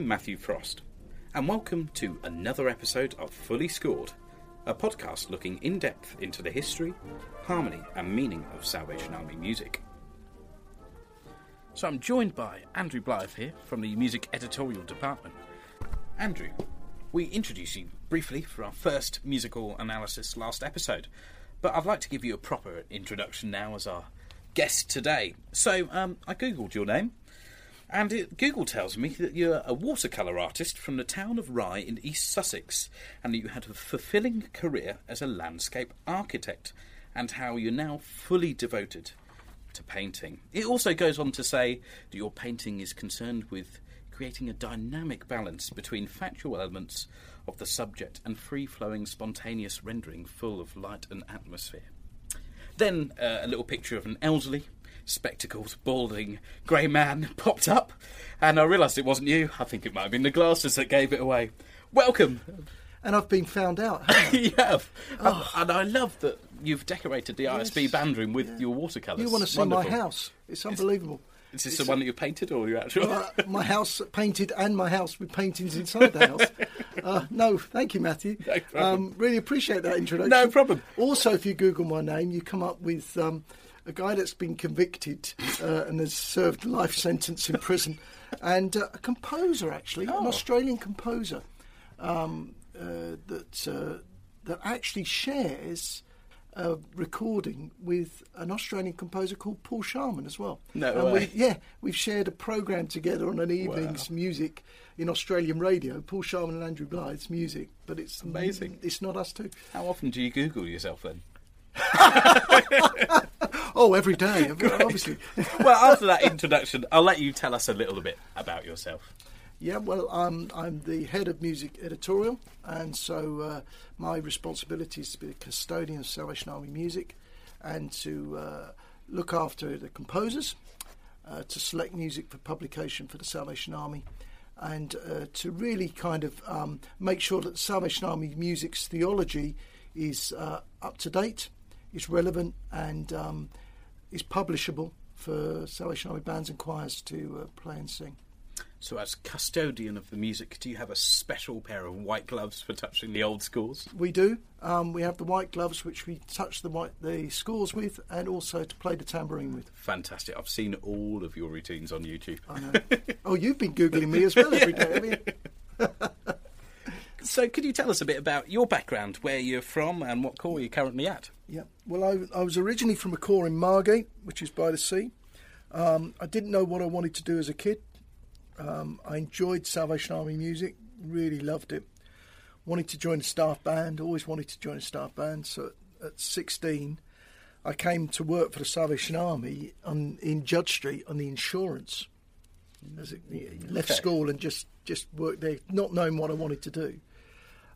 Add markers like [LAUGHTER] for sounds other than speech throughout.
I'm Matthew Frost, and welcome to another episode of Fully Scored, a podcast looking in depth into the history, harmony, and meaning of Salvation Army music. So I'm joined by Andrew Blythe here from the music editorial department. Andrew, we introduced you briefly for our first musical analysis last episode, but I'd like to give you a proper introduction now as our guest today. So um, I googled your name, and it, Google tells me that you're a watercolour artist from the town of Rye in East Sussex, and that you had a fulfilling career as a landscape architect, and how you're now fully devoted to painting. It also goes on to say that your painting is concerned with creating a dynamic balance between factual elements of the subject and free flowing, spontaneous rendering full of light and atmosphere. Then uh, a little picture of an elderly, spectacled, balding, grey man [LAUGHS] popped up, and I realised it wasn't you. I think it might have been the glasses that gave it away. Welcome! And I've been found out. [LAUGHS] you have. And I love that you've decorated the ISB Yes, band room with yeah. your watercolours. you want to see Wonderful. my house? It's unbelievable. Is this the one that you painted or your actual? Uh, my house painted and my house with paintings inside the house. [LAUGHS] Uh, no, thank you, Matthew. No um, really appreciate that introduction. No problem. Also, if you Google my name, you come up with um, a guy that's been convicted uh, and has served a life sentence in prison, [LAUGHS] and uh, a composer actually, an Oh. Australian composer um, uh, that uh, that actually shares. A recording with an Australian composer called Paul Sharman as well. No and way. We, yeah, we've shared a program together on an evening's music in Australian radio. Paul Sharman and Andrew Blythe's music, but it's Amazing. It's not us two. How often do you Google yourself then? [LAUGHS] Oh, every day, obviously. [LAUGHS] well, after that introduction, I'll let you tell us a little bit about yourself. Yeah, well, um, I'm the head of music editorial, and so uh, my responsibility is to be the custodian of Salvation Army music and to uh, look after the composers, uh, to select music for publication for the Salvation Army, and uh, to really kind of um, make sure that Salvation Army music's theology is uh, up to date, is relevant, and um, is publishable for Salvation Army bands and choirs to uh, play and sing. So, as custodian of the music, do you have a special pair of white gloves for touching the old scores? We do. Um, we have the white gloves, which we touch the white the scores with, and also to play the tambourine with. Fantastic. I've seen all of your routines on YouTube. I know. oh, you've been googling me as well every day. [LAUGHS] So, could you tell us a bit about your background, where you're from, and what corps you're currently at? Yeah. Well, I, I was originally from a corps in Margate, which is by the sea. Um, I didn't know what I wanted to do as a kid. Um, I enjoyed Salvation Army music, really loved it. Wanted to join a staff band, always wanted to join a staff band. So at, at 16, I came to work for the Salvation Army on, in Judd Street on the insurance. As it, left Okay. school and just, just worked there, not knowing what I wanted to do.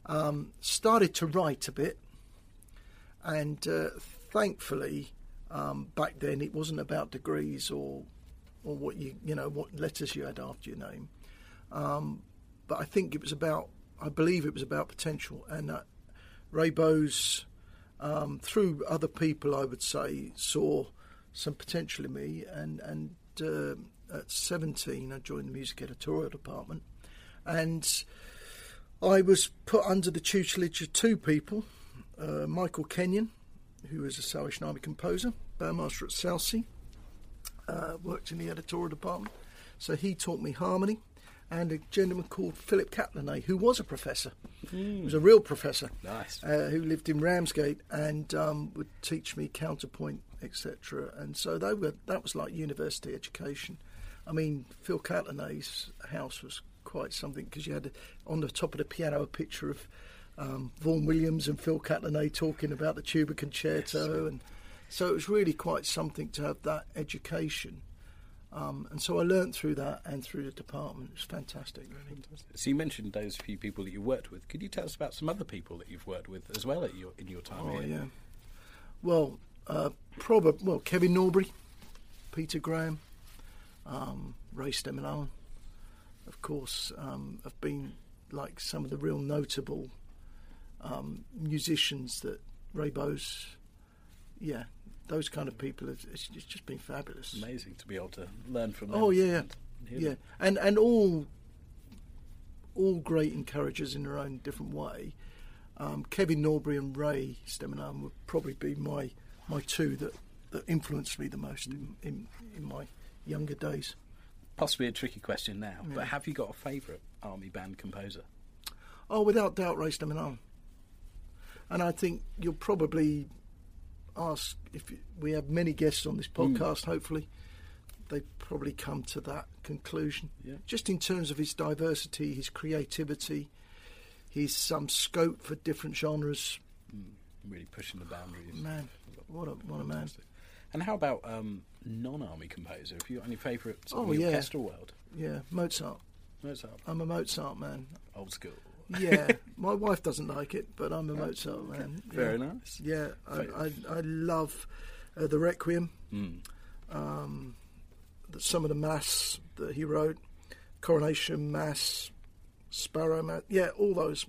Um, started to write a bit, and uh, thankfully, um, back then it wasn't about degrees or or what you you know what letters you had after your name, um, but I think it was about I believe it was about potential, and uh, Ray Bowes, um, through other people, I would say, saw some potential in me, and and uh, at 17 I joined the music editorial department, and I was put under the tutelage of two people, uh, Michael Kenyon, who was a Salvation Army composer, bandmaster at Southsea, uh, worked in the editorial department. So he taught me harmony, and a gentleman called Philip Catelinet, who was a professor, he was a real professor, Nice. uh, who lived in Ramsgate and um, would teach me counterpoint, etc. And so they were that was like university education. I mean, Phil Catelinet's house was quite something because you had on the top of the piano a picture of um, Vaughan Williams and Phil Catelinet talking about the tuba concerto, and so it was really quite something to have that education. Um, and so I learnt through that and through the department. It was fantastic, really. So, you mentioned those few people that you worked with. Could you tell us about some other people that you've worked with as well at your, in your time Oh here? yeah. Well, uh, probably well Kevin Norbury, Peter Graham, um, Ray Steadman-Allen of course, um, have been like some of the real notable um, musicians that Ray Bowes, yeah, those kind of people. Have, it's, it's just been fabulous. Amazing to be able to learn from them. Oh yeah, yeah. yeah, them. and and all all great encouragers in their own different way. Um, Kevin Norbury and Ray Steadman-Allen would probably be my my two that, that influenced me the most in, in in my younger days. Possibly a tricky question now, Yeah. but have you got a favourite army band composer? Oh, without doubt, Ray Steadman-Allen. And I think you'll probably ask if you- we have many guests on this hmm. podcast. Hopefully, they probably come to that conclusion. Yeah. Just in terms of his diversity, his creativity, his some scope for different genres. Hmm. Really pushing the boundaries. Man, what a what a man! And how about um, non-army composer? Have you got any favourites Oh, in the yeah. orchestral world? Yeah, Mozart. Mozart, I'm a Mozart man. old school. Yeah, [LAUGHS] my wife doesn't like it, but I'm a Mozart man. Yeah. Very nice. Yeah, I, I, I love uh, the Requiem. Mm. um, the, some of the mass that he wrote, Coronation Mass, Sparrow Mass, yeah, all those.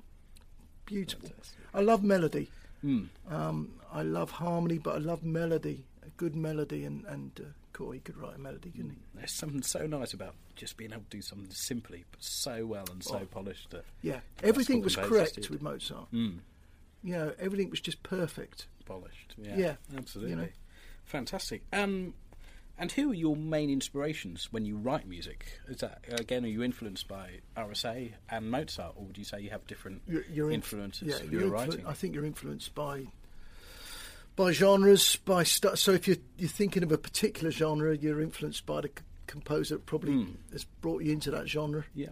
Beautiful. Fantastic. I love melody. Mm. Um, I love harmony, but I love melody, good melody, and and uh, Corey could write a melody, couldn't he? There's something so nice about just being able to do something simply, but so well and so Oh. polished. That, Yeah, everything was correct did. with Mozart. mm, You know, everything was just perfect. polished. Yeah, Yeah, absolutely. you know. Fantastic. Um, and who are your main inspirations when you write music? Is that again? Are you influenced by RSA and Mozart, or would you say you have different You're, you're inf- influences yeah, for you're your influ- writing? I think you're influenced by by genres, by stu- so if you're you're thinking of a particular genre, you're influenced by the c- composer that probably Mm. has brought you into that genre. yeah.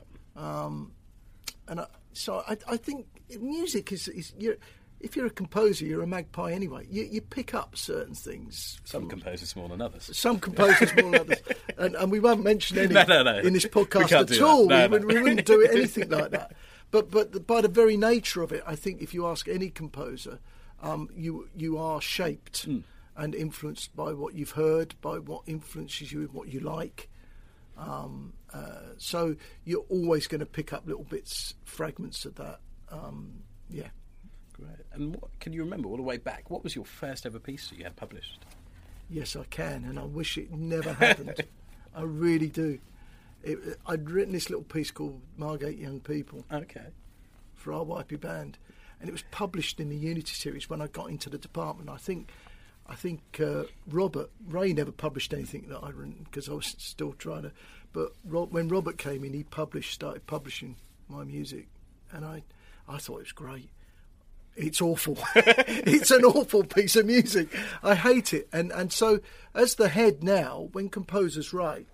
And I, so I, I think music is, is you're, if you're a composer, you're a magpie anyway. You, you pick up certain things. Some composers more than others. some composers more than others, [LAUGHS] and, and we won't mention any No, no, no. in this podcast at all. No, we, no. would, we wouldn't do anything like [LAUGHS] that. But but the, by the very nature of it, I think if you ask any composer, um, you you are shaped Hmm. and influenced by what you've heard, by what influences you, and what you like. Um, uh, so you're always going to pick up little bits, fragments of that. Um, yeah. Great. And what, can you remember all the way back? What was your first ever piece that you had published? Yes, I can, and I wish it never happened. [LAUGHS] I really do. It, I'd written this little piece called Margate Young People Okay. for our YP band, and it was published in the Unity series when I got into the department. I think, I think uh, Robert Ray never published anything that I'd written because I was still trying to. But Rob, when Robert came in, he published, started publishing my music, and I, I thought it was great. It's awful. [LAUGHS] it's an awful piece of music. I hate it. And and so as the head now, when composers write,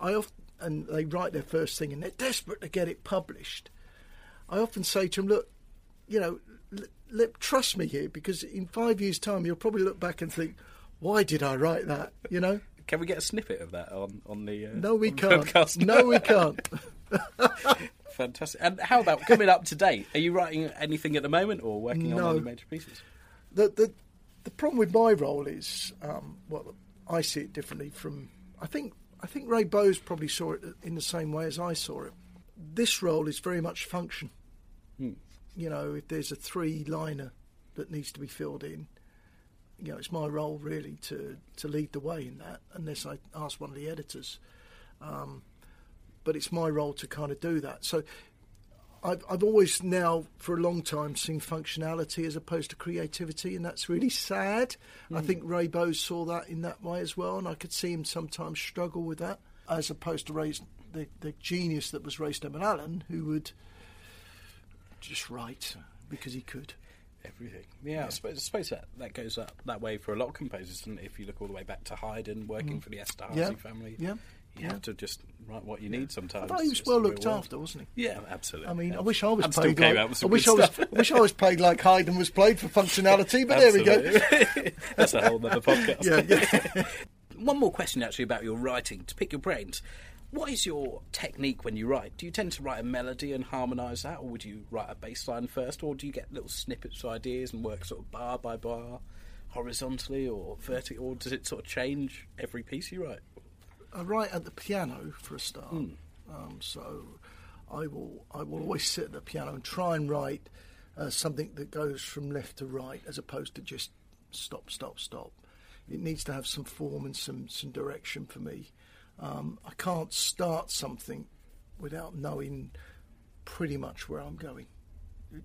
I often and they write their first thing and they're desperate to get it published. I often say to them, look, you know, l- let, trust me here because in five years' time you'll probably look back and think, why did I write that? You know? [LAUGHS] Can we get a snippet of that on on the? Uh, No, we can't. podcast? No, we can't. [LAUGHS] [LAUGHS] Fantastic. And how about coming up to date? Are you writing anything at the moment, or working No. on any major pieces? the the the problem with my role is um, well, I see it differently from I think I think Ray Bowes probably saw it in the same way as I saw it. This role is very much function. Hmm. You know, if there's a three liner that needs to be filled in, you know, it's my role really to to lead the way in that, unless I ask one of the editors. Um, but it's my role to kind of do that. So I've, I've always now, for a long time, seen functionality as opposed to creativity, and that's really sad. I think Ray Bowes saw that in that way as well, and I could see him sometimes struggle with that, as opposed to Ray's, the, the genius that was Ray Steadman-Allen, who would just write because he could. Everything. Yeah, I suppose, I suppose that, that goes up that way for a lot of composers. And if you look all the way back to Haydn, working for the Esterhazy Mm. Yeah, family, yeah, you yeah. have to just write what you need sometimes. I thought he was well looked after, wasn't he? Yeah, absolutely. I mean, I wish I was still paid like I wish I was. I wish I was paid like Haydn was played for functionality. But there we go. [LAUGHS] That's a whole other podcast. Yeah, yeah. [LAUGHS] One more question, actually, about your writing. To pick your brains, what is your technique when you write? Do you tend to write a melody and harmonise that, or would you write a bass line first, or do you get little snippets of ideas and work sort of bar by bar, horizontally or vertically, or does it sort of change every piece you write? I write at the piano for a start. Hmm. Um, so I will I will always sit at the piano and try and write uh, something that goes from left to right as opposed to just stop, stop, stop. It needs to have some form and some, some direction for me. Um, I can't start something without knowing pretty much where I'm going.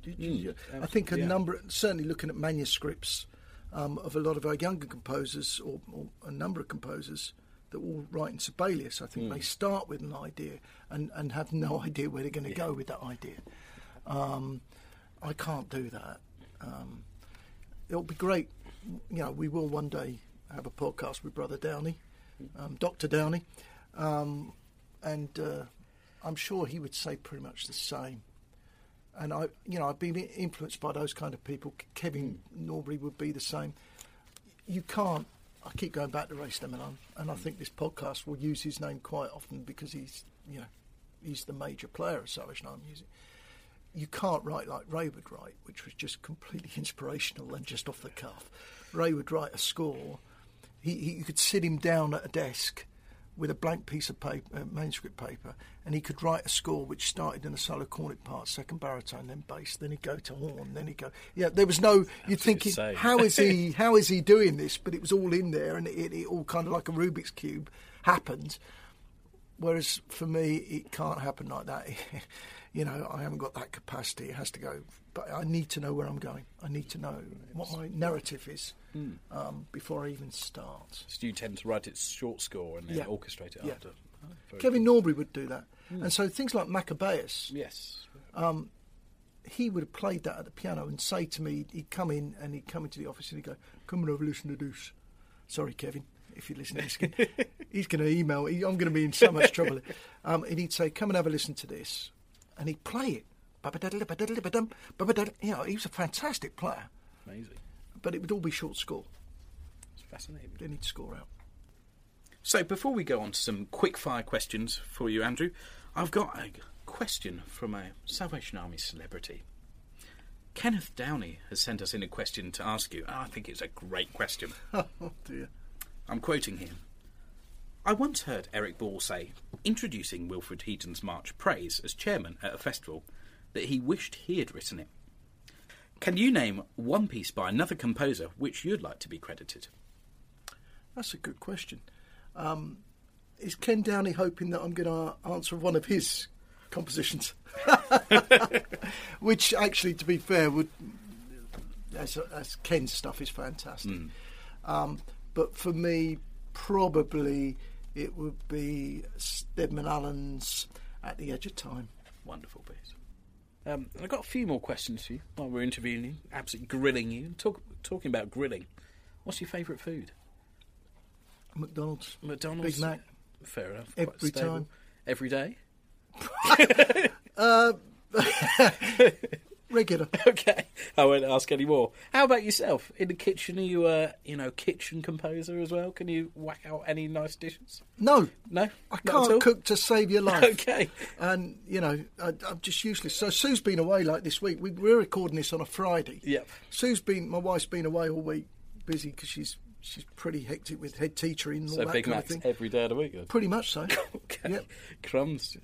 You- I think a yeah. number, certainly looking at manuscripts um, of a lot of our younger composers, or, or a number of composers that all write in Sibelius, I think they start with an idea and, and have no [LAUGHS] idea where they're going to go with that idea. Um, I can't do that. Um, it'll be great. You know, we will one day have a podcast with Brother Downey, um, Doctor Downey, um, and uh, I'm sure he would say pretty much the same. And I, you know, I've been influenced by those kind of people. Kevin Norbury would be the same. You can't. I keep going back to Ray Steadman-Allen, and I think this podcast will use his name quite often because he's, you know, he's the major player of Salvation Army music you can't write like Ray would write, which was just completely [LAUGHS] inspirational and just off the cuff. Ray would write a score. He, he you could sit him down at a desk with a blank piece of paper, uh, manuscript paper, and he could write a score which started in a solo cornet part, second baritone, then bass, then he'd go to horn, then he'd go. Yeah, there was no. You'd think, how is he? [LAUGHS] How is he doing this? But it was all in there, and it, it all kind of like a Rubik's cube happened. Whereas for me, it can't happen like that. [LAUGHS] you know, I haven't got that capacity. It has to go. But I need to know where I'm going. I need to know what my narrative is um, before I even start. So you tend to write its short score and then Yeah. orchestrate it Yeah. after. Oh, very Kevin Norbury would do that. And so things like Maccabeus, good. Yes. he would have played that at the piano and say to me, he'd come in and he'd come into the office and he'd go, Come and have a listen to this. Sorry, Kevin, if you're listening, he's going [LAUGHS] he's going to email. He, I'm going to be in so much trouble. Um, and he'd say, Come and have a listen to this. And he'd play it. You know, he was a fantastic player, Amazing. But it would all be short score. It's fascinating. Then need to score out. So before we go on to some quick fire questions for you, Andrew, I've got a question from a Salvation Army celebrity. Kenneth Downey has sent us in a question to ask you. Ah, I think it's a great question. [LAUGHS] Oh, dear. I'm quoting him. I once heard Eric Ball say, introducing Wilfred Heaton's March Praise as chairman at a festival, that he wished he had written it. Can you name one piece by another composer which you'd like to be credited? That's a good question. Um, is Ken Downey hoping that I'm going to answer one of his compositions? [LAUGHS] Which, actually, to be fair, would as, as Ken's stuff is fantastic. Um, but for me, probably it would be Steadman-Allen's "At the Edge of Time." Wonderful piece. Um, I've got a few more questions for you while we're interviewing you, absolutely grilling you. Talk, talking about grilling, what's your favourite food? McDonald's, McDonald's. Big Mac. Fair enough. Every time. Every day. [LAUGHS] [LAUGHS] [LAUGHS] regular. [LAUGHS] Okay, I won't ask any more. How about yourself? In the kitchen, are you a you know kitchen composer as well? Can you whack out any nice dishes? No, No, I Not at all? can't cook to save your life. Okay, and you know I, I'm just useless. So Sue's been away like this week. We, we're recording this on a Friday. Yep. Sue's been my wife's been away all week, busy because she's she's pretty hectic with head teacher and all so that Big kind Macs of thing. every day of the week. then? Pretty much so. [LAUGHS] Okay, Yep. crumbs.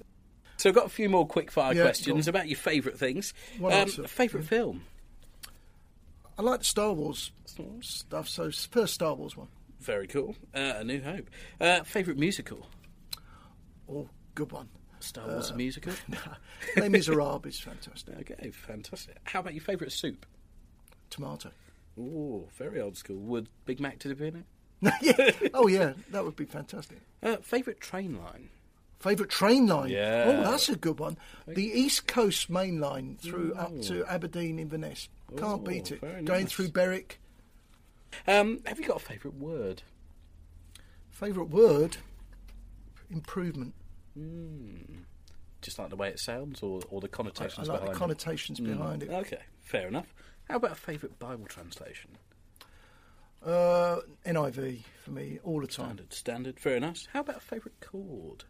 So I've got a few more quick fire Yeah, questions about your favourite things. Um, favourite film? I like the Star Wars stuff. So first Star Wars one. Very cool. Uh, a New Hope. Uh, favourite musical? Oh, good one. Star Wars musical. [LAUGHS] Les Miserables is fantastic. Okay, fantastic. How about your favourite soup? Tomato. Oh, very old school. Would Big Mac to been it? yeah. Oh yeah, that would be fantastic. Uh, favourite train line? Favourite train line? Yeah. Oh, that's a good one. The East Coast main line through up to Aberdeen Inverness. Can't Ooh, beat it. Going nice. through Berwick. Um, have you got a favourite word? Favourite word? Improvement. Just like the way it sounds, or, or the I, I connotations like the behind it? connotations behind it. Okay, fair enough. How about a favourite Bible translation? Uh, NIV for me all the time. Standard, standard, fair enough. How about a favourite chord?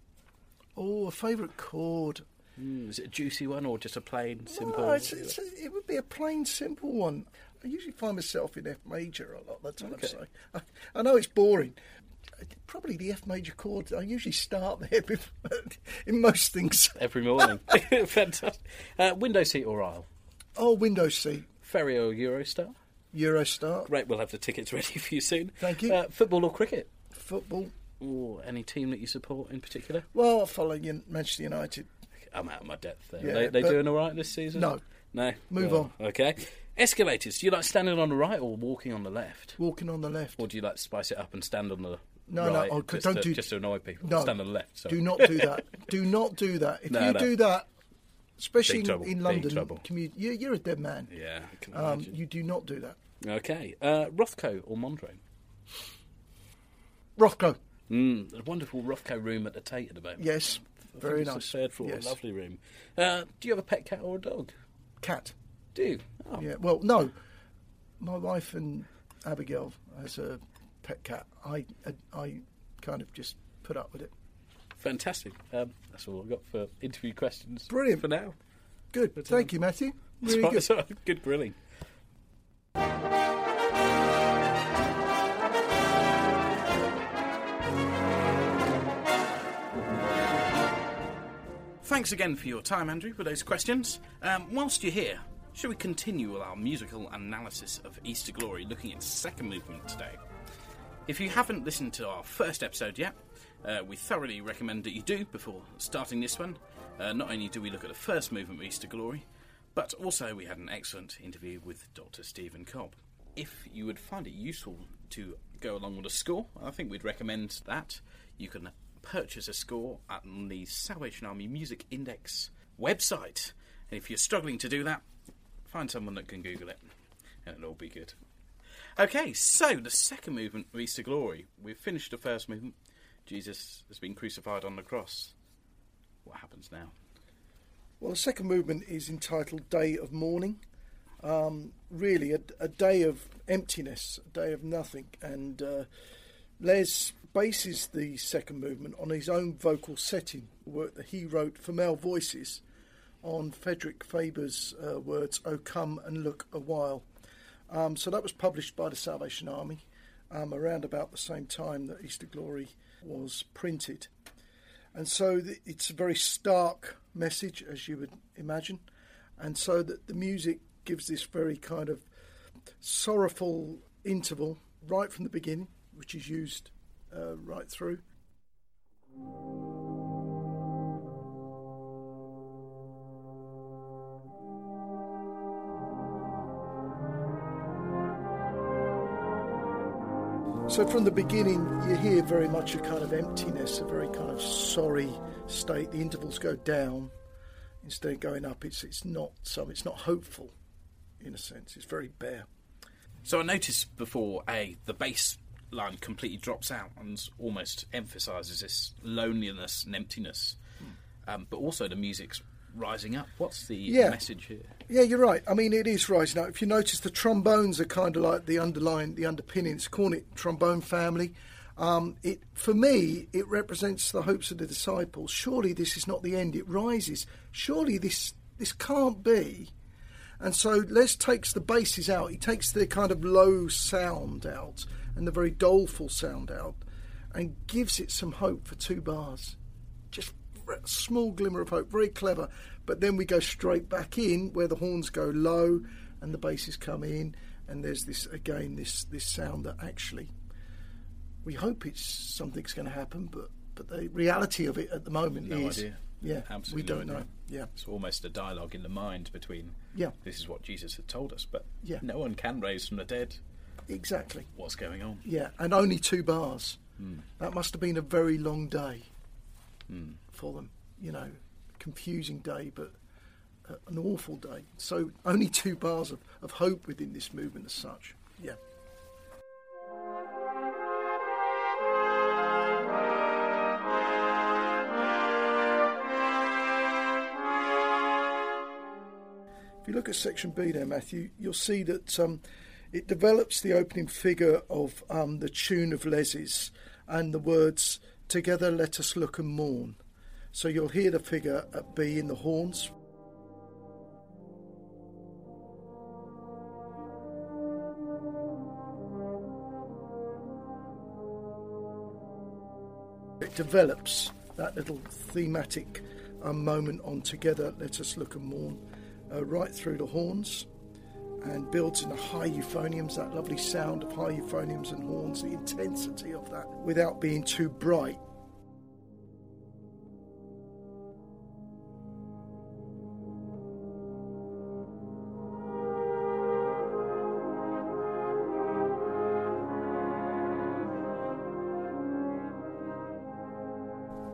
Oh, a favourite chord. Mm, is it a juicy one or just a plain, simple? Oh, it's, it's a, it would be a plain, simple one. I usually find myself in F major a lot of the time. Okay. So I, I know it's boring. Probably the F major chord. I usually start [LAUGHS] there before, in most things. Every morning. [LAUGHS] [LAUGHS] Fantastic. Uh, window seat or aisle? Oh, window seat, Ferry or Eurostar? Eurostar, Great, we'll have the tickets ready for you soon. Thank you. Uh, football or cricket? football. Or any team that you support in particular? Well, I follow Manchester United. I'm out of my depth there. Yeah, they they doing all right this season? No. No. Move on. Okay. Escalators. Do you like standing on the right or walking on the left? Walking on the left. Or do you like spice it up and stand on the No, no, right oh, just, don't to, do- just to annoy people? No. Stand on the left. Sorry. Do not do that. [LAUGHS] do not do that. If No, you no. do that, especially in, in London, trouble. commu- you, you're a dead man. Yeah, Um, you do not do that. Okay. Uh, Rothko or Mondrian? Rothko, Mm, a wonderful Rothko room at the Tate at the moment. yes, I very think nice. It's a third floor, Yes. lovely room. Uh, do you have a pet cat or a dog? Cat. Do you? Oh, Yeah. Well, no. My wife and Abigail has a pet cat. I, I, I kind of just put up with it. Fantastic. Um, that's all I've got for interview questions. Brilliant. For now. Good. But, Thank um, you, Matthew. [LAUGHS] Really fine, good. it's. Good grilling. Thanks again for your time, Andrew, for those questions. Um, whilst you're here, shall we continue with our musical analysis of Easter Glory, looking at second movement today? If you haven't listened to our first episode yet, uh, we thoroughly recommend that you do before starting this one. Uh, not only do we look at the first movement of Easter Glory, but also we had an excellent interview with Dr. Stephen Cobb. If you would find it useful to go along with a score, I think we'd recommend that. You can purchase a score at the Salvation Army Music Index website. And if you're struggling to do that, find someone that can Google it, and it'll all be good. Okay, so the second movement of Easter Glory. We've finished the first movement. Jesus has been crucified on the cross. What happens now? Well, the second movement is entitled Day of Mourning. Um, really, a, a day of emptiness, a day of nothing. And uh, Les bases the second movement on his own vocal setting, work that he wrote for male voices on Frederick Faber's uh, words, Oh, come and look a while. Um, so that was published by the Salvation Army um, around about the same time that Easter Glory was printed. And so th- it's a very stark message, as you would imagine. And so that the music gives this very kind of sorrowful interval right from the beginning, which is used uh, right through. So from the beginning, you hear very much a kind of emptiness, a very kind of sorry state. The intervals go down instead of going up. It's it's not so. It's not hopeful, in a sense. It's very bare. So I noticed before a the bass line completely drops out and almost emphasises this loneliness and emptiness, um, but also the music's rising up. What's the Yeah. message here? Yeah, you're right. I mean, it is rising up. If you notice, the trombones are kind of like the underlying, the underpinnings. Cornet trombone family. Um, it for me, it represents the hopes of the disciples. Surely this is not the end. It rises. Surely this this can't be. And so Les takes the basses out. He takes the kind of low sound out and the very doleful sound out, and gives it some hope for two bars. Just a small glimmer of hope. Very clever. But then we go straight back in where the horns go low and the basses come in, and there's this again this this sound that actually we hope it's something's going to happen, but but the reality of it at the moment No is idea. yeah Absolutely we don't no know yeah It's almost a dialogue in the mind between Yeah. this is what Jesus had told us, but Yeah. no one can raise from the dead. Exactly What's going on? yeah and only two bars. Hmm. That must have been a very long day for them. You know, confusing day, but uh, an awful day. So only two bars of, of hope within this movement as such. Yeah. If you look at section B there, Matthew, you'll see that um, it develops the opening figure of um, the tune of Les's and the words, Together let us look and mourn. So you'll hear the figure at B in the horns. It develops that little thematic um, moment on Together Let Us Look and Mourn uh, right through the horns. And builds in the high euphoniums, that lovely sound of high euphoniums and horns, the intensity of that, without being too bright.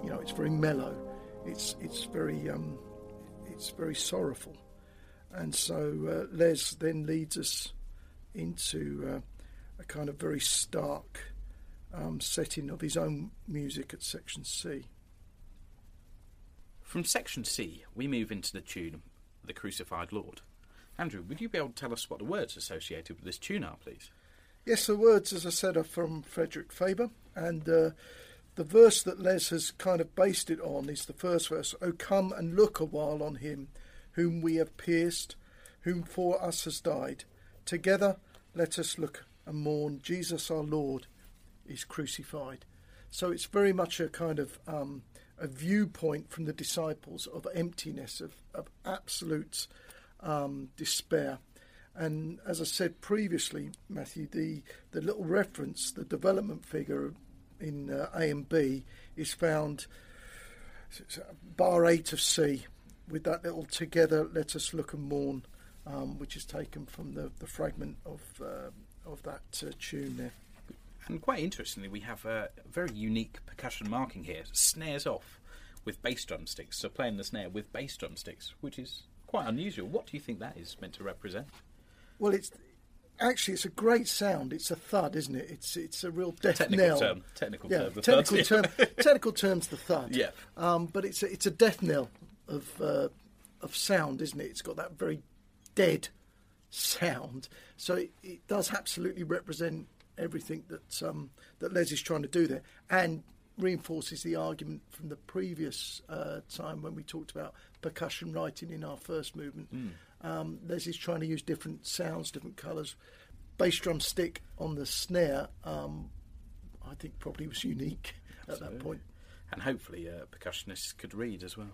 You know, it's very mellow. It's it's very um, it's very sorrowful, and so uh, Les then leads us into uh, a kind of very stark um, setting of his own music at section C. From section C, we move into the tune The Crucified Lord. Andrew, would you be able to tell us what the words associated with this tune are, please? Yes, the words, as I said, are from Frederick Faber, and uh, the verse that Les has kind of based it on is the first verse Oh, come and look a while on him whom we have pierced, whom for us has died. Together let us look and mourn. Jesus our Lord is crucified. So it's very much a kind of um, a viewpoint from the disciples of emptiness, of, of absolute um, despair. And as I said previously, Matthew, the, the little reference, the development figure in uh, A and B is found bar eight of C, with that little together, let us look and mourn, um, which is taken from the, the fragment of uh, of that uh, tune there. And quite interestingly, we have a very unique percussion marking here. Snares off with bass drumsticks, so playing the snare with bass drumsticks, which is quite unusual. What do you think that is meant to represent? Well, it's actually it's a great sound. It's a thud, isn't it? It's it's a real death Technical knell. term. Technical yeah, term. Technical thud. term. [LAUGHS] technical term's the thud. Yeah. Um, but it's a, it's a death knell of uh, of sound, isn't it? It's got that very dead sound. So it, it does absolutely represent everything that um, that Les is trying to do there, and reinforces the argument from the previous uh, time when we talked about percussion writing in our first movement. Um, Les is trying to use different sounds, different colours. Bass drum stick on the snare, um, I think probably was unique at that point. And hopefully, uh, percussionists could read as well.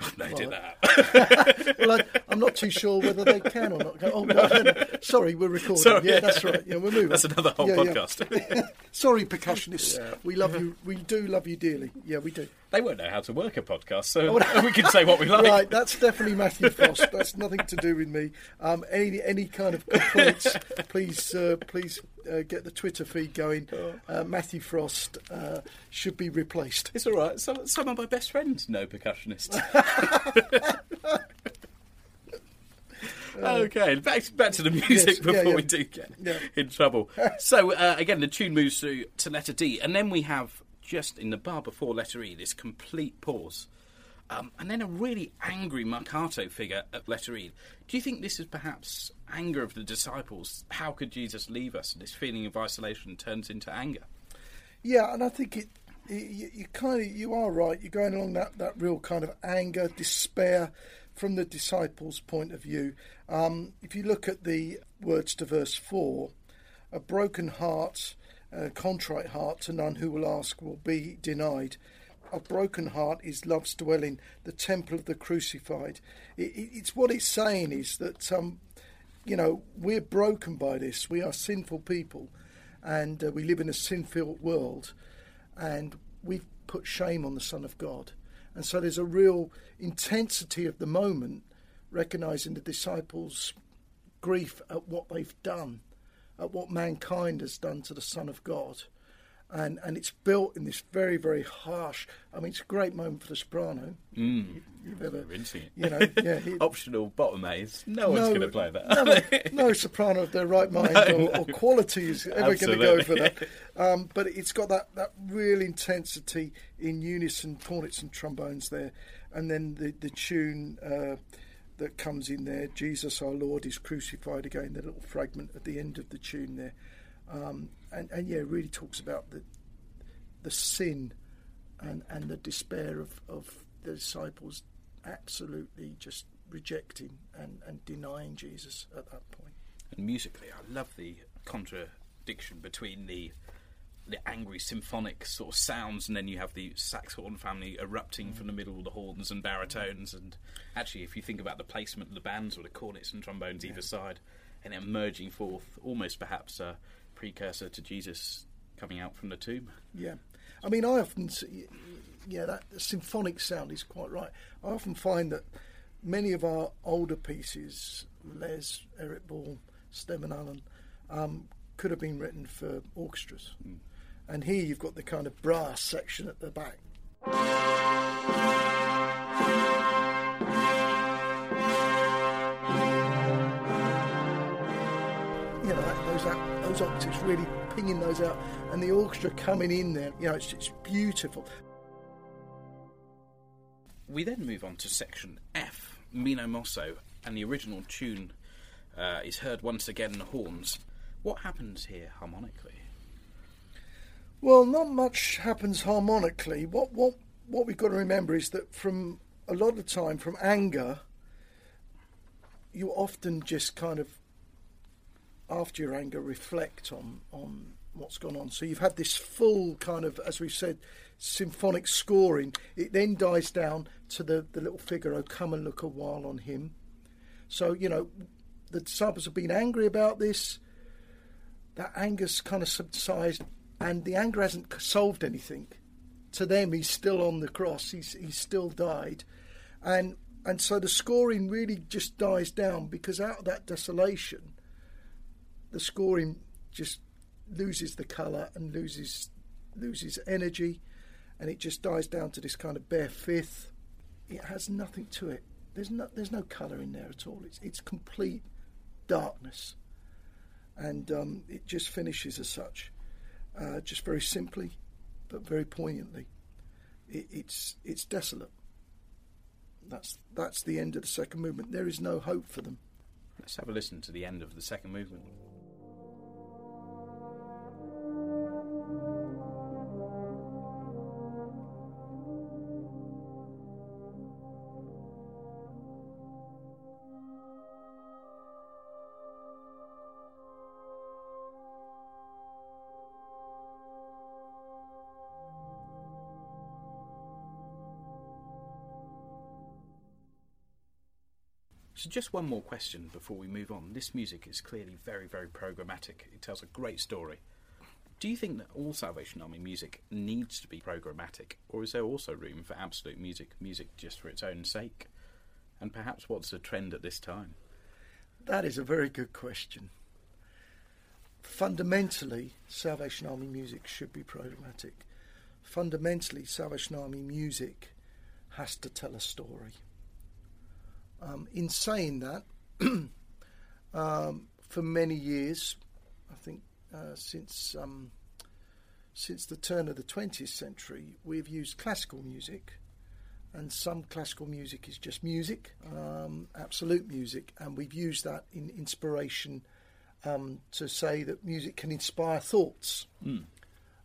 [LAUGHS] they did that. [LAUGHS] well, I, I'm not too sure whether they can or not. Oh, no, no, no. Sorry, we're recording. Sorry. Yeah, that's right. Yeah, we're moving. That's another whole Yeah, yeah. podcast. [LAUGHS] Sorry, percussionists. We love you. We do love you dearly. Yeah, we do. They won't know how to work a podcast, so [LAUGHS] [LAUGHS] we can say what we like. Right, that's definitely Matthew Frost. That's nothing to do with me. Um, any any kind of complaints, please uh, please uh, get the Twitter feed going. Uh, Matthew Frost uh, should be replaced. It's all right. Some, some of my best friends know percussionists. [LAUGHS] okay, back back to the music Yes, before yeah. we do get Yeah. in trouble. so uh, again, the tune moves through to letter D, and then we have just in the bar before letter E this complete pause. Um, and then a really angry Marcato figure at letter E. Do you think this is perhaps anger of the disciples? How could Jesus leave us? And this feeling of isolation turns into anger. Yeah, and I think it. You, you kind of you are right. You're going along that, that real kind of anger, despair from the disciples' point of view. Um, if you look at the words to verse four, a broken heart, a contrite heart to none who will ask will be denied. A broken heart is love's dwelling, the temple of the crucified. It, it, it's what it's saying is that um, you know we're broken by this. We are sinful people, and uh, we live in a sin-filled world, and we've put shame on the Son of God. And so there's a real intensity of the moment, recognizing the disciples' grief at what they've done, at what mankind has done to the Son of God. And, and it's built in this very, very harsh. I mean, it's a great moment for the soprano. Mm. You, you've ever, you know, yeah. he- [LAUGHS] Optional bottom A's. No, one's going to play that. no, [LAUGHS] no soprano of their right mind No, or, no. or quality is ever going to go for that. [LAUGHS] Um, but it's got that, that real intensity in unison, cornets and trombones there. And then the, the tune uh, that comes in there, Jesus our Lord is crucified again, the little fragment at the end of the tune there. Um, and, and yeah, really talks about the, the sin and, and the despair of, of the disciples absolutely just rejecting and, and denying Jesus at that point. And musically, I love the contradiction between the the angry symphonic sort of sounds, and then you have the saxhorn family erupting from the middle of the horns and baritones. And actually, if you think about the placement of the bands with the cornets and trombones either side, and then emerging forth, almost perhaps a precursor to Jesus coming out from the tomb. Yeah, I mean, I often, see, yeah, that symphonic sound is quite right. I often find that many of our older pieces, Les, Eric Ball, Steadman-Allen, um, could have been written for orchestras. Mm. And here you've got the kind of brass section at the back. You know, those, those octaves really pinging those out, and the orchestra coming in there. You know, it's, it's beautiful. We then move on to section F, Meno Mosso, and the original tune uh, is heard once again in the horns. What happens here harmonically? Well, not much happens harmonically. What what what we've got to remember is that from a lot of time, from anger, you often just kind of after your anger reflect on on what's gone on. So you've had this full kind of, as we've said, symphonic scoring. It then dies down to the, the little figure, oh, come and look a while on him. So, you know, the disciples have been angry about this. That anger's kind of subsided, and the anger hasn't solved anything. To them, he's still on the cross. He's he's still died, and and so the scoring really just dies down because out of that desolation, the scoring just loses the colour and loses loses energy, and it just dies down to this kind of bare fifth. It has nothing to it. There's no there's no colour in there at all. It's it's complete darkness, and um, it just finishes as such, uh, just very simply, but very poignantly. It, it's it's desolate. That's that's the end of the second movement. There is no hope for them. Let's have a listen to the end of the second movement. Just one more question before we move on. This music is clearly very, very programmatic. It tells a great story. Do you think that all Salvation Army music needs to be programmatic, or is there also room for absolute music, music just for its own sake? And perhaps what's the trend at this time? That is a very good question. Fundamentally, Salvation Army music should be programmatic. Fundamentally, Salvation Army music has to tell a story. Um, in saying that, [CLEARS THROAT] um, for many years, I think uh, since um, since the turn of the 20th century, we've used classical music, and some classical music is just music, um, absolute music, and we've used that in inspiration um, to say that music can inspire thoughts. Mm.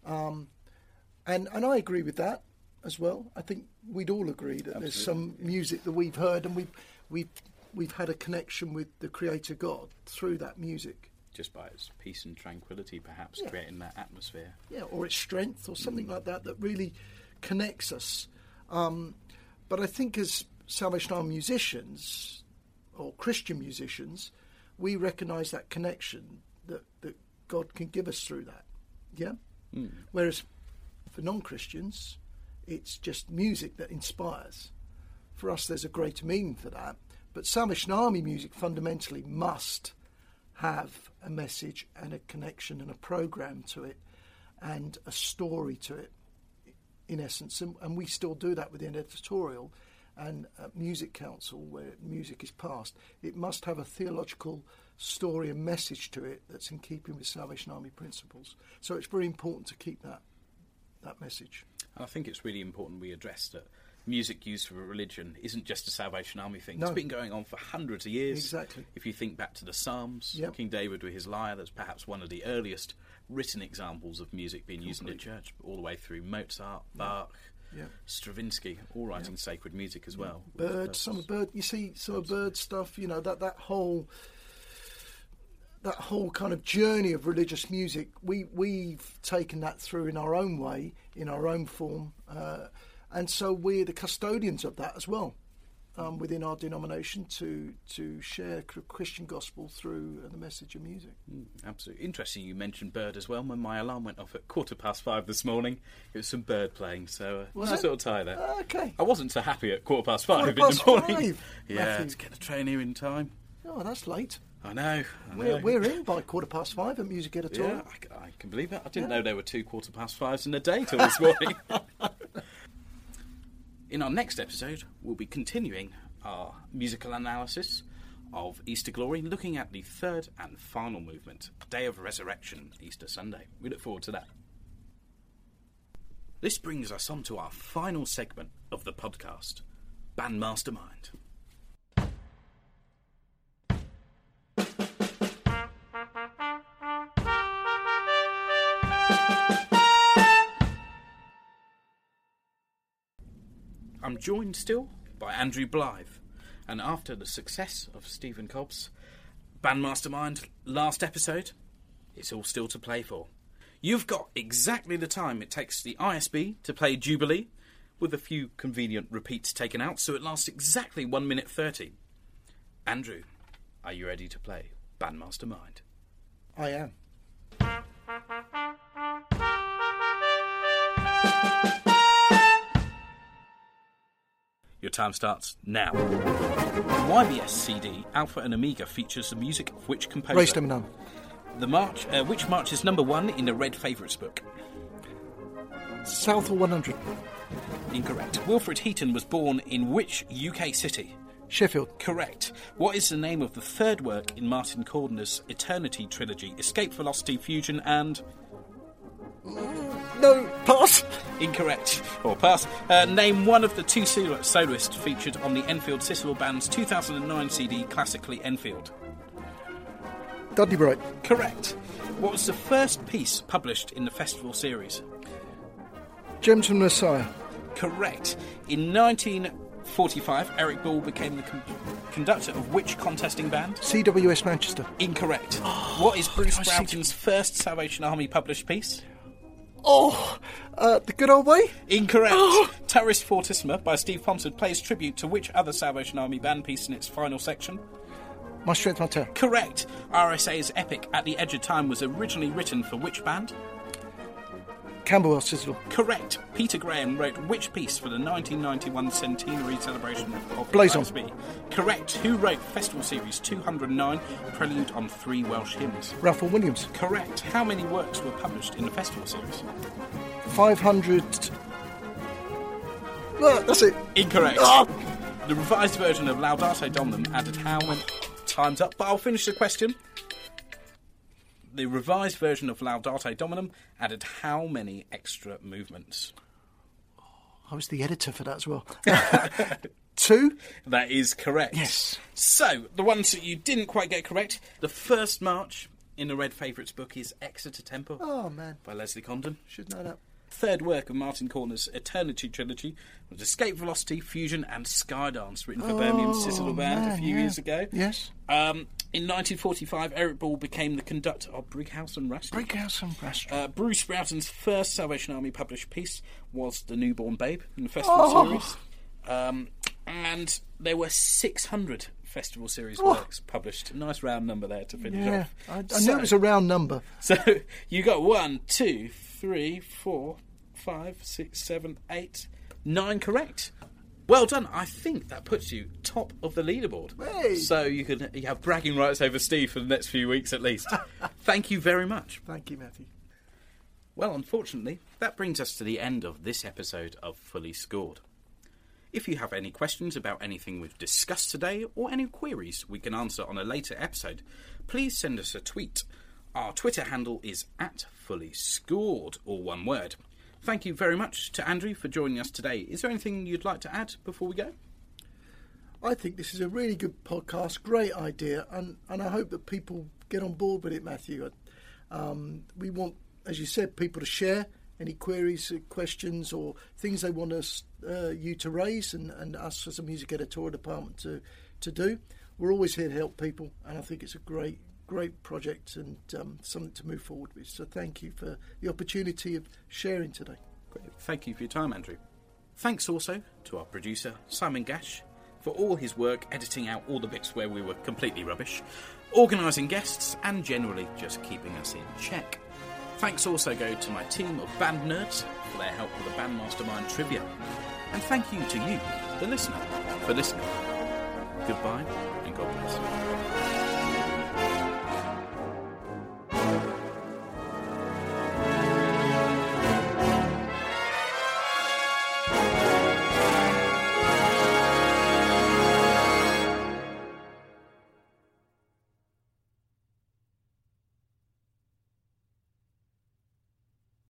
and and I agree with that as well. I think we'd all agree that Absolutely. there's some music that we've heard and we've we've we've had a connection with the Creator God through that music. Just by its peace and tranquility, perhaps yeah. creating that atmosphere. Yeah, or its strength, or something mm. like that, that really connects us. Um, but I think as Salvation Army musicians, or Christian musicians, we recognise that connection that, that God can give us through that. Yeah? Mm. Whereas for non Christians, it's just music that inspires. For us, there's a greater meaning for that. But Army music fundamentally must have a message and a connection and a program to it and a story to it, in essence. And, and we still do that within editorial and Music Council, where music is passed. It must have a theological story and message to it that's in keeping with Salvation Army principles. So it's very important to keep that that message. I think it's really important we address that music used for religion isn't just a Salvation Army thing. No. It's been going on for hundreds of years. Exactly. If you think back to the Psalms, yep. King David with his lyre, that's perhaps one of the earliest written examples of music being used in the church, all the way through Mozart, Bach. Yeah. Stravinsky, all writing sacred music as well. Byrd, some Byrd. You see, some of Byrd stuff. You know that that whole that whole kind of journey of religious music. We we've taken that through in our own way, in our own form. Uh, and so we're the custodians of that as well. um, within our denomination to to share Christian gospel through uh, the message of music. Mm, absolutely interesting. You mentioned bird as well. When my alarm went off at quarter past five this morning, it was some bird playing. So uh, Was nice it? little tie there. Ah, okay. I wasn't so happy at quarter past five Quarter in past the morning. five, [LAUGHS] yeah, Matthew. to get the train here in time. Oh, that's late. I know. I know. We're, we're in by quarter past five at Music Editorial. Yeah, I, I can believe it. I didn't know there were two quarter past fives in a day till this [LAUGHS] morning. In our next episode, we'll be continuing our musical analysis of Easter Glory, looking at the third and final movement, Day of Resurrection, Easter Sunday. We look forward to that. This brings us on to our final segment of the podcast, Band Mastermind. I'm joined still by Andrew Blythe, and after the success of Stephen Cobb's Bandmastermind last episode, it's all still to play for. You've got exactly the time it takes the ISB to play Jubilee, with a few convenient repeats taken out, so it lasts exactly 1 minute 30. Andrew, are you ready to play Bandmastermind? I am. [LAUGHS] Your time starts now. YBS CD Alpha and Omega features the music of which composer? Race number nine. The march, uh, which march is number one in the Red Favourites book? Southall 100. Incorrect. Wilfred Heaton was born in which UK city? Sheffield. Correct. What is the name of the third work in Martin Cordner's Eternity trilogy? Escape Velocity, Fusion, and No, pass. Incorrect. Or pass. Uh, name one of the two solo- soloists featured on the Enfield Citadel Band's 2009 CD, Classically Enfield. Dudley Bright. Correct. What was the first piece published in the festival series? Gems from Messiah. Correct. In 1945, Eric Ball became the con- conductor of which contesting band? CWS Manchester. Incorrect. what is Bruce see. Broughton's first Salvation Army published piece? Oh, uh, the good old way. Incorrect. Turris Fortissima by Steve Ponsford plays tribute to which other Salvation Army band piece in its final section? My strength, my tower. Correct. RSA's epic At the Edge of Time was originally written for which band? Camberwell Citadel. Correct. Peter Graham wrote which piece for the 1991 centenary celebration of Blaze On. Correct. Who wrote Festival Series 209, Prelude on Three Welsh Hymns? Ralph Williams. Correct. How many works were published in the Festival Series? 500. Look, that's it. Incorrect. Ah! The revised version of Laudate Dominum added how many times up? But I'll finish the question. The revised version of Laudate Dominum added how many extra movements? I was the editor for that as well. [LAUGHS] Two. That is correct. Yes. So, the ones that you didn't quite get correct, the first march in the Red Favourites book is Exeter Temple Oh man, by Leslie Condon. should know that. Third work of Martin Cordner's Eternity trilogy was Escape Velocity, Fusion, and Skydance, written for Birmingham Citadel Band a Oh, few yeah. years ago. Yes. Um, in 1945, Eric Ball became the conductor of Brighouse and Rastrick. Breakhouse and Brastro. Uh, Bruce Broughton's first Salvation Army published piece was The Newborn Babe in the festival Oh. series. Um, and there were 600 festival series Oh. works published. Nice round number there to finish yeah, off. I, I So- knew it was a round number. so [LAUGHS] you got one, two, three, four, five, six, seven, eight, nine correct. Well done. I think that puts you top of the leaderboard. Hey. So you can you have bragging rights over Steve for the next few weeks at least. [LAUGHS] Thank you very much. Thank you, Matthew. Well, unfortunately, that brings us to the end of this episode of Fully Scored. If you have any questions about anything we've discussed today or any queries we can answer on a later episode, please send us a tweet. Our Twitter handle is at Fully Scored, all one word. Thank you very much to Andrew for joining us today. Is there anything you'd like to add before we go? I think this is a really good podcast, great idea, and, and I hope that people get on board with it, Matthew. Um, we want, as you said, people to share any queries, uh, questions, or things they want us, uh, you to raise, and, and us as a music editorial department to, to do. We're always here to help people, and I think it's a great, great project and um, something to move forward with. So thank you for the opportunity of sharing today. Great. Thank you for your time, Andrew. Thanks also to our producer, Simon Gash. for all his work editing out all the bits where we were completely rubbish, organising guests, and generally just keeping us in check. Thanks also go to my team of band nerds for their help with the Bandmastermind trivia. And thank you to you, the listener, for listening. Goodbye and God bless.